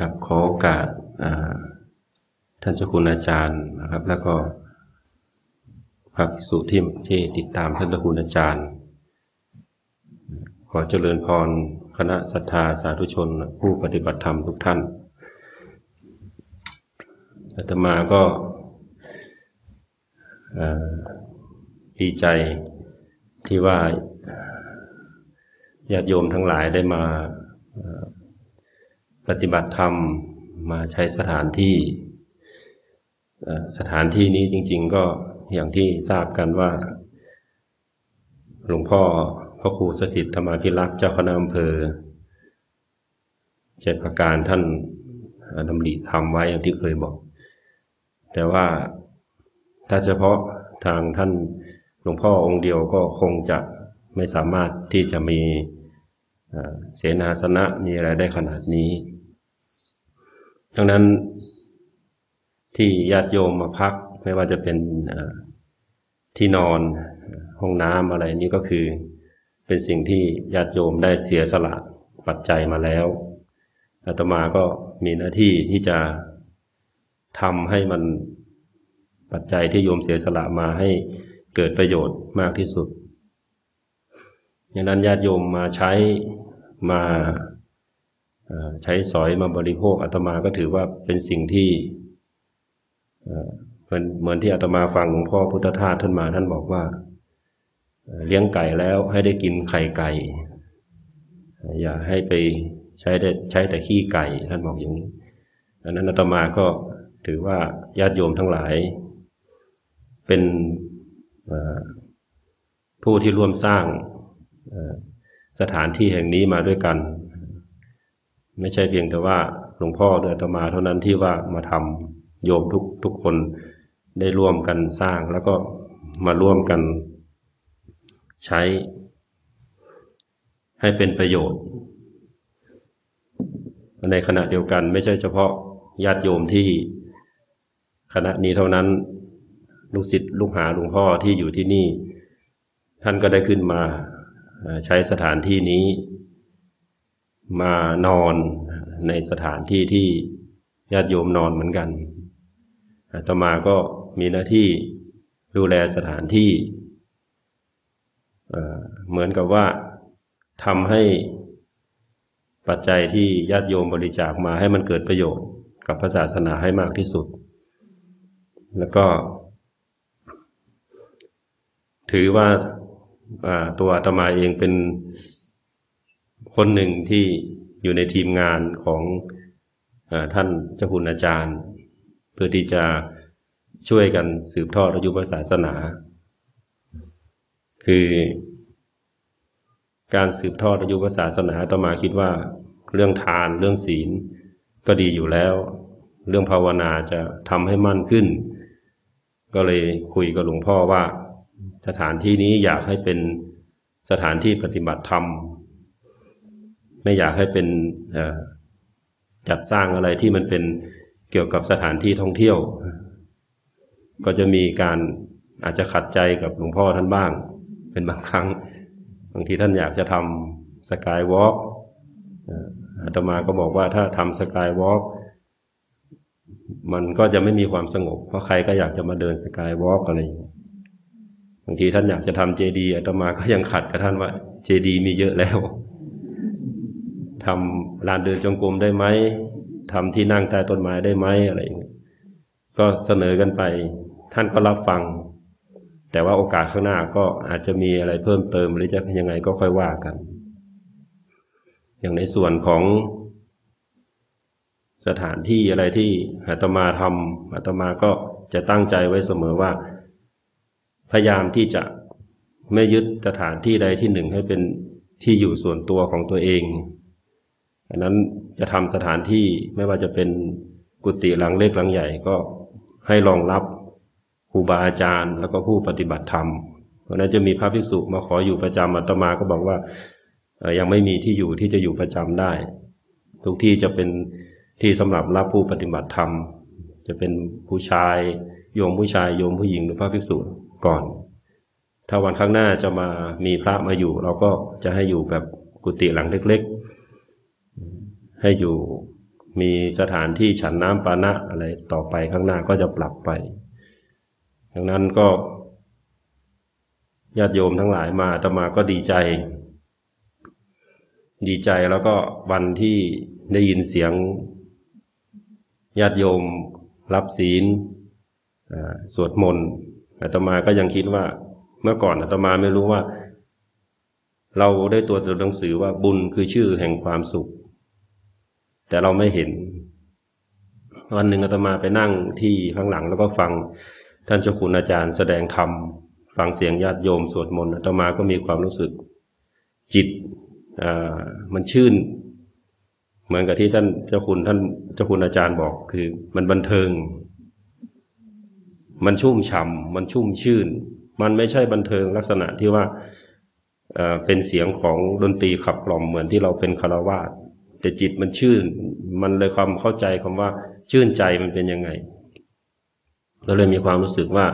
ครับขอโอกาสท่านเจ้าคุณอาจารย์นะครับ แล้วก็พระภิกษุที่ที่ติดตามท่านเจ้าคุณอาจารย์ ขอเจริญพรคณะศรัทธาสาธุชน ผู้ปฏิบัติธรรมทุกท่านอาตมาก็ดีใจที่ว่าญาติโยมทั้งหลายได้มา ปฏิบัติธรรมมาใช้สถานที่ สถานที่นี้จริง ๆ ก็อย่างที่ทราบกันว่า หลวงพ่อพระครูสถิตธรรมาภิรักษ์เจ้าคณะอำเภอเจ็ดประการท่านดำริทำไว้อย่างที่เคยบอก แต่ว่าถ้าเฉพาะทางท่านหลวงพ่อองค์เดียวก็คงจะไม่สามารถที่จะมี เสนาสนะมีอะไรได้ขนาดนี้ ดังนั้นที่ญาติโยมมาพักไม่ว่าจะเป็นที่นอนห้องน้ำอะไรนี้ก็คือ เป็นสิ่งที่ญาติโยมได้เสียสละปัจจัยมาแล้วอาตมาก็มีหน้าที่ที่จะทำให้มันปัจจัยที่โยมเสียสละมาให้เกิดประโยชน์มากที่สุด อย่างนั้นญาติโยมมาใช้มาใช้สอยมาบริโภคอาตมาก็ถือว่าเป็นสิ่งที่เหมือนเหมือนที่อาตมาฟังหลวงพ่อพุทธทาสท่านมาท่านบอกว่า เลี้ยงไก่แล้วให้ได้กินไข่ไก่ อย่าให้ไปใช้ได้ใช้แต่ขี้ไก่ท่านบอกอย่างนี้อันนั้นอาตมาก็ถือว่าญาติโยมทั้งหลาย เป็นผู้ที่ร่วมสร้าง สถานที่แห่งนี้มาด้วยกัน ไม่ใช่เพียงแต่ว่าหลวงพ่อด้วยอาตมาเท่านั้นที่ว่ามาทำโยมทุกทุกคนได้ร่วมกันสร้างแล้วก็มาร่วมกันใช้ ให้เป็นประโยชน์ ในขณะเดียวกันไม่ใช่เฉพาะญาติโยมที่คณะนี้เท่านั้นลูกศิษย์ลูกหาหลวงพ่อที่อยู่ที่นี่ ท่านก็ได้ขึ้นมา ใช้สถานที่นี้ มานอนในสถานที่ที่ญาติโยมนอนเหมือนกันต่อมาก็มีหน้าที่ดูแลสถานที่ เหมือนกับว่าทำให้ปัจจัยที่ญาติโยมบริจาคมาให้มันเกิดประโยชน์กับศาสนาให้มากที่สุด แล้วก็ ถือว่า ตัวอาตมาเองเป็นคนหนึ่งที่อยู่ในทีมงานของอท่านเจ้าคุณอาจารย์ เพื่อที่จะช่วยกันสืบทอดอายุศาสนา คือการสืบทอดอายุศาสนาอาตมาคิดว่าเรื่องทานเรื่องศีลก็ดีอยู่แล้ว เรื่องภาวนาจะทำให้มั่นขึ้น ก็เลยคุยกับหลวงพ่อว่า สถานที่นี้อยากให้เป็นสถานที่ปฏิบัติธรรม ไม่อยากให้เป็นจัดสร้างอะไรที่มันเป็นเกี่ยวกับสถานที่ท่องเที่ยว ก็จะมีการอาจจะขัดใจกับหลวงพ่อท่านบ้าง เป็นบางครั้ง บางทีท่านอยากจะทำสกายวอล์กอาตมาก็บอกว่าถ้าทำสกายวอล์กมันก็จะไม่มีความสงบ เพราะใครก็อยากจะมาเดินสกายวอล์กอะไรอย่างนี้ บางทีท่านอยากจะทำเจดีย์อาตมาก็ยังขัดกับท่านว่า เจดีย์มีเยอะแล้วทำลานเดินจงกรมได้ไหมทำที่นั่งใต้ต้นไม้ได้ไหมอะไรอย่างเงี้ยก็เสนอกันไป ท่านก็รับฟัง แต่ว่าโอกาสข้างหน้าก็อาจจะมีอะไรเพิ่มเติมหรือจะยังไงก็ค่อยว่ากัน อย่างในส่วนของสถานที่อะไรที่อาตมาทำอาตมาก็จะตั้งใจไว้เสมอว่า พยายามที่จะไม่ยึดสถานที่ใดที่หนึ่งให้เป็นที่อยู่ส่วนตัวของตัวเองอันนั้นจะทำสถานที่ไม่ว่าจะเป็นกุฏิหลังเล็กหลังใหญ่ก็ให้รองรับครูบาอาจารย์ แล้วก็ผู้ปฏิบัติธรรมเพราะนั้นจะมีพระภิกษุมาขออยู่ประจำอาตมาก็บอกว่ายังไม่มีที่อยู่ที่จะอยู่ประจำได้ ทุกที่จะเป็นที่สำหรับรับผู้ปฏิบัติธรรม จะเป็นผู้ชายโยมผู้ชายโยมผู้หญิงหรือพระภิกษุ ก่อน ถ้าวันข้างหน้าจะมามีพระมาอยู่ เราก็จะให้อยู่แบบกุฏิหลังเล็กๆ ให้อยู่มีสถานที่ฉันน้ำปานะอะไรต่อไปข้างหน้าก็จะปรับไป ดังนั้นก็ญาติโยมทั้งหลายมาตมาก็ดีใจ ดีใจแล้วก็วันที่ได้ยินเสียงญาติโยมรับศีลสวดมนต์ อาตมาก็ยังคิดว่า เมื่อก่อนอาตมาไม่รู้ว่า เราได้ตัวตัวหนังสือว่าบุญคือชื่อแห่งความสุข แต่เราไม่เห็น วันหนึ่งอาตมาไปนั่งที่ข้างหลังแล้วก็ฟังท่านเจ้าคุณอาจารย์แสดงธรรมฟังเสียงญาติโยมสวดมนต์อาตมาก็มีความรู้สึก จิตมันชื่น เหมือนกับที่ท่านเจ้าคุณท่านเจ้าคุณอาจารย์บอกคือมันบันเทิง มันชุ่มฉ่ามันชุ่มชื่น มันไม่ใช่บันเทิงลักษณะที่ว่าเป็นเสียงของดนตรีขับกล่อมเหมือนที่เราเป็นคารวาสแต่จิตมันชื่น มันเลยความเข้าใจคำว่า ชื่นใจมันเป็นยังไงเราเลยมีความรู้สึกว่า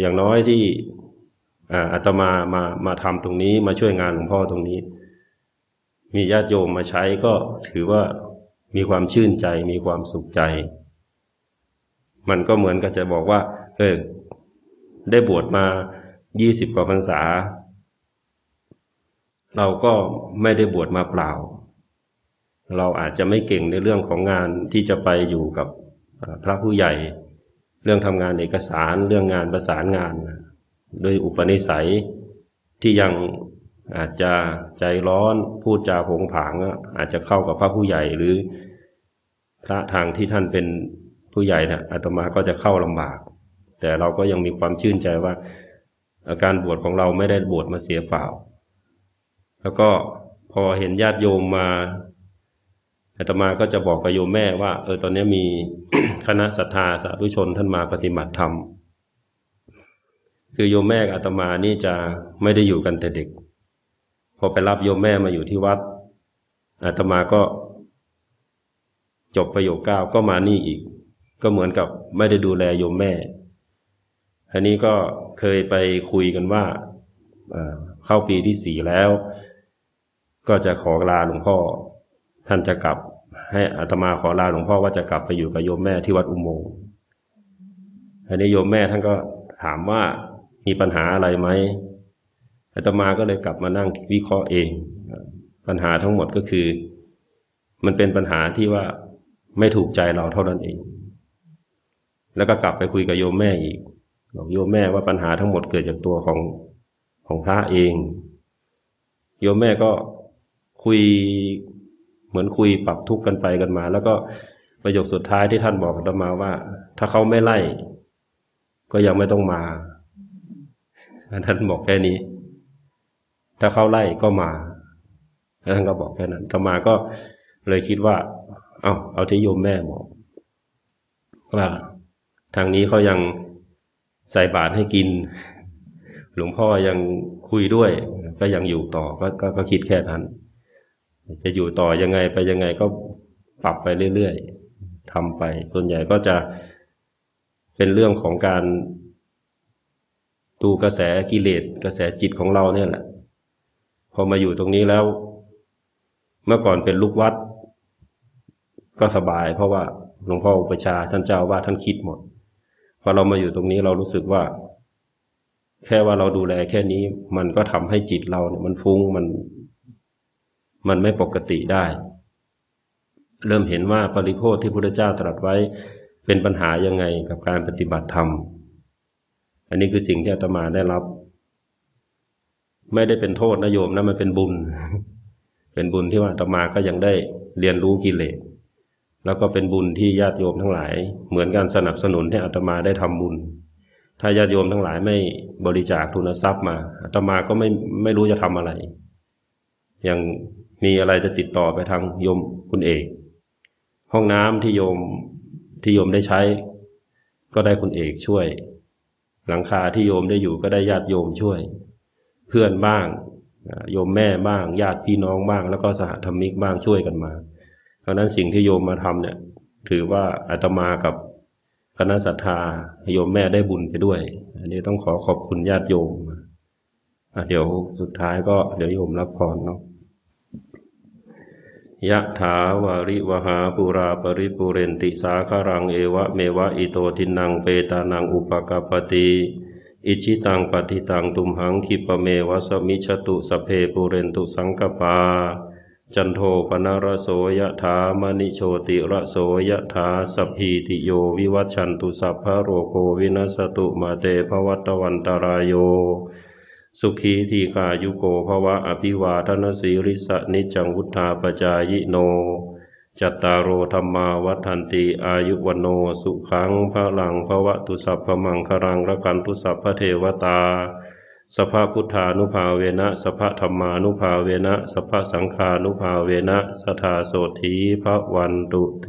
อย่างน้อยที่อาตมามามาทำตรงนี้มาช่วยงานหลวงพ่อตรงนี้ มีญาติโยมมาใช้ก็ถือว่ามีความชื่นใจมีความสุขใจ มันก็เหมือนกับจะบอกว่า เออ ได้บวชมายี่สิบกว่าพรรษา เราก็ไม่ได้บวชมาเปล่า เราอาจจะไม่เก่งในเรื่องของงานที่จะไปอยู่กับพระผู้ใหญ่ เรื่องทำงานเอกสารเรื่องงานประสานงานโดยอุปนิสัยที่ยังอาจจะใจร้อนพูดจาผงผางอาจจะเข้ากับพระผู้ใหญ่หรือ พระทางที่ท่านเป็น ผู้ใหญ่นะอาตมาก็จะเข้าลำบาก แต่เราก็ยังมีความชื่นใจว่า อาการบวชของเราไม่ได้บวชมาเสียเปล่า แล้วก็พอเห็นญาติโยมมาอาตมาก็จะบอกกับโยมแม่ว่าเออตอนนี้มีคณะศรัทธาสาธุชนท่านมาปฏิบัติธรรม คือโยมแม่อาตมานี่จะไม่ได้อยู่กันแต่เด็ก พอไปรับโยมแม่มาอยู่ที่วัดอาตมาก็ จบประโยคเก้าก็มานี่อีก ก็เหมือนกับไม่ได้ดูแลโยมแม่ อันนี้ก็เคยไปคุยกันว่าเข้าปีที่สี่แล้ว ก็จะขอลาหลวงพ่อ ท่านจะกลับ ให้อาตมาขอลาหลวงพ่อว่าจะกลับไปอยู่กับโยมแม่ที่วัดอุโมงค์อันนี้โยมแม่ท่านก็ถามว่ามีปัญหาอะไรไหมอาตมาก็เลยกลับมานั่งวิเคราะห์เอง ปัญหาทั้งหมดก็คือ มันเป็นปัญหาที่ว่าไม่ถูกใจเราเท่านั้นเอง แล้วก็กลับไปคุยกับโยมแม่อีกบอกโยมแม่ว่าปัญหาทั้งหมดเกิดจากตัวของของพระเอง โยมแม่ก็คุยเหมือนคุยปรับทุกข์กันไปกันมา แล้วก็ประโยคสุดท้ายที่ท่านบอกกับมาว่า ถ้าเขาไม่ไล่ ก็ยังไม่ต้องมาท่านบอกแค่นี้ ถ้าเขาไล่ก็มาแล้วท่านก็บอกแค่นั้นธรรมาก็เลยคิดว่า เอาเอาที่โยมแม่บอกว่า ทางนี้เขายังใส่บาตรให้กิน หลวงพ่อยังคุยด้วย ก็ยังอยู่ต่อก็ก็คิดแค่นั้น จะอยู่ต่อยังไงไปยังไงก็ปรับไปเรื่อยๆทำไป ส่วนใหญ่ก็จะเป็นเรื่องของการดูกระแสกิเลสกระแสจิตของเราเนี่ยแหละ พอมาอยู่ตรงนี้แล้ว เมื่อก่อนเป็นลูกวัด ก็สบายเพราะว่าหลวงพ่ออุปชาท่านเจ้าว่าท่านคิดหมด พอเรามาอยู่ตรงนี้เรารู้สึกว่า แค่ว่าเราดูแลแค่นี้ มันก็ทำให้จิตเราเนี่ยมันฟุง้งมัน มันไม่ปกติได้ เริ่มเห็นว่าปริโภคที่พระเจ้าตรัสไว้เป็นปัญหายังไงกับการปฏิบัติธรรม อันนี้คือสิ่งที่อาตมาได้รับ ไม่ได้เป็นโทษนะโยมนะมันเป็นบุญ เป็นบุญที่ว่าอาตมาก็ยังได้เรียนรู้กิเลส แล้วก็เป็นบุญที่ญาติโยมทั้งหลาย เหมือนการสนับสนุนให้อาตมาได้ทำบุญ ถ้าญาติโยมทั้งหลายไม่บริจาคทุนทรัพย์มาอาตมาก็ไม่ไม่รู้จะทำอะไร อย่างมีอะไรจะติดต่อไปทางโยมคุณเอก ห้องน้ำที่โยมที่โยมได้ใช้ ก็ได้คุณเอกช่วย หลังคาที่โยมได้อยู่ก็ได้ญาติโยมช่วย เพื่อนบ้างโยมแม่บ้างญาติพี่น้องบ้าง แล้วก็สหธรรมิกบ้างช่วยกันมา ราะนั้นสิ่งที่โยมมาทำเนี่ย ถือว่าอาตมากับคณะศรัทธาโยมแม่ได้บุญไปด้วย อันนี้ต้องขอขอบคุณญาติโยมเดี๋ยวสุดท้ายก็เดี๋ยวโยมรับพรเนาะยะถาวาริวหาปุราปริปุเรนติสาคารังเอวะเมวะอิโตทินังเปตานังอุปกปปติอิจฉิตังปัตถิตังตุมหัง ขิปปะเมวะ สะมิชฌะตุ สัพเพปูเรนตุสังกัปปา จันโทปัณณะระโสยะถา มะณิโชติระโสยะถาสัพพีติโยวิวัชชันตุสัพพะโรโควินัสสะตุมาเต ภะวัตวันตะราโย สุขีทีฆายุโก ภะวะ อะภิวาทะนะสีลิสสะ นิจจังวุฑฒาปะจายิโน จัตตาโร ธัมมาวัฑฒันติอายุ วัณโณสุขังพระลังภวะตุสัพพมังครังระกันตุสัพพเทวตา สภาพุทธานุภาเวนะสภาธรรมานุภาเวนะสภาสังฆานุภาเวนะสทาโสธีพระวันตุเต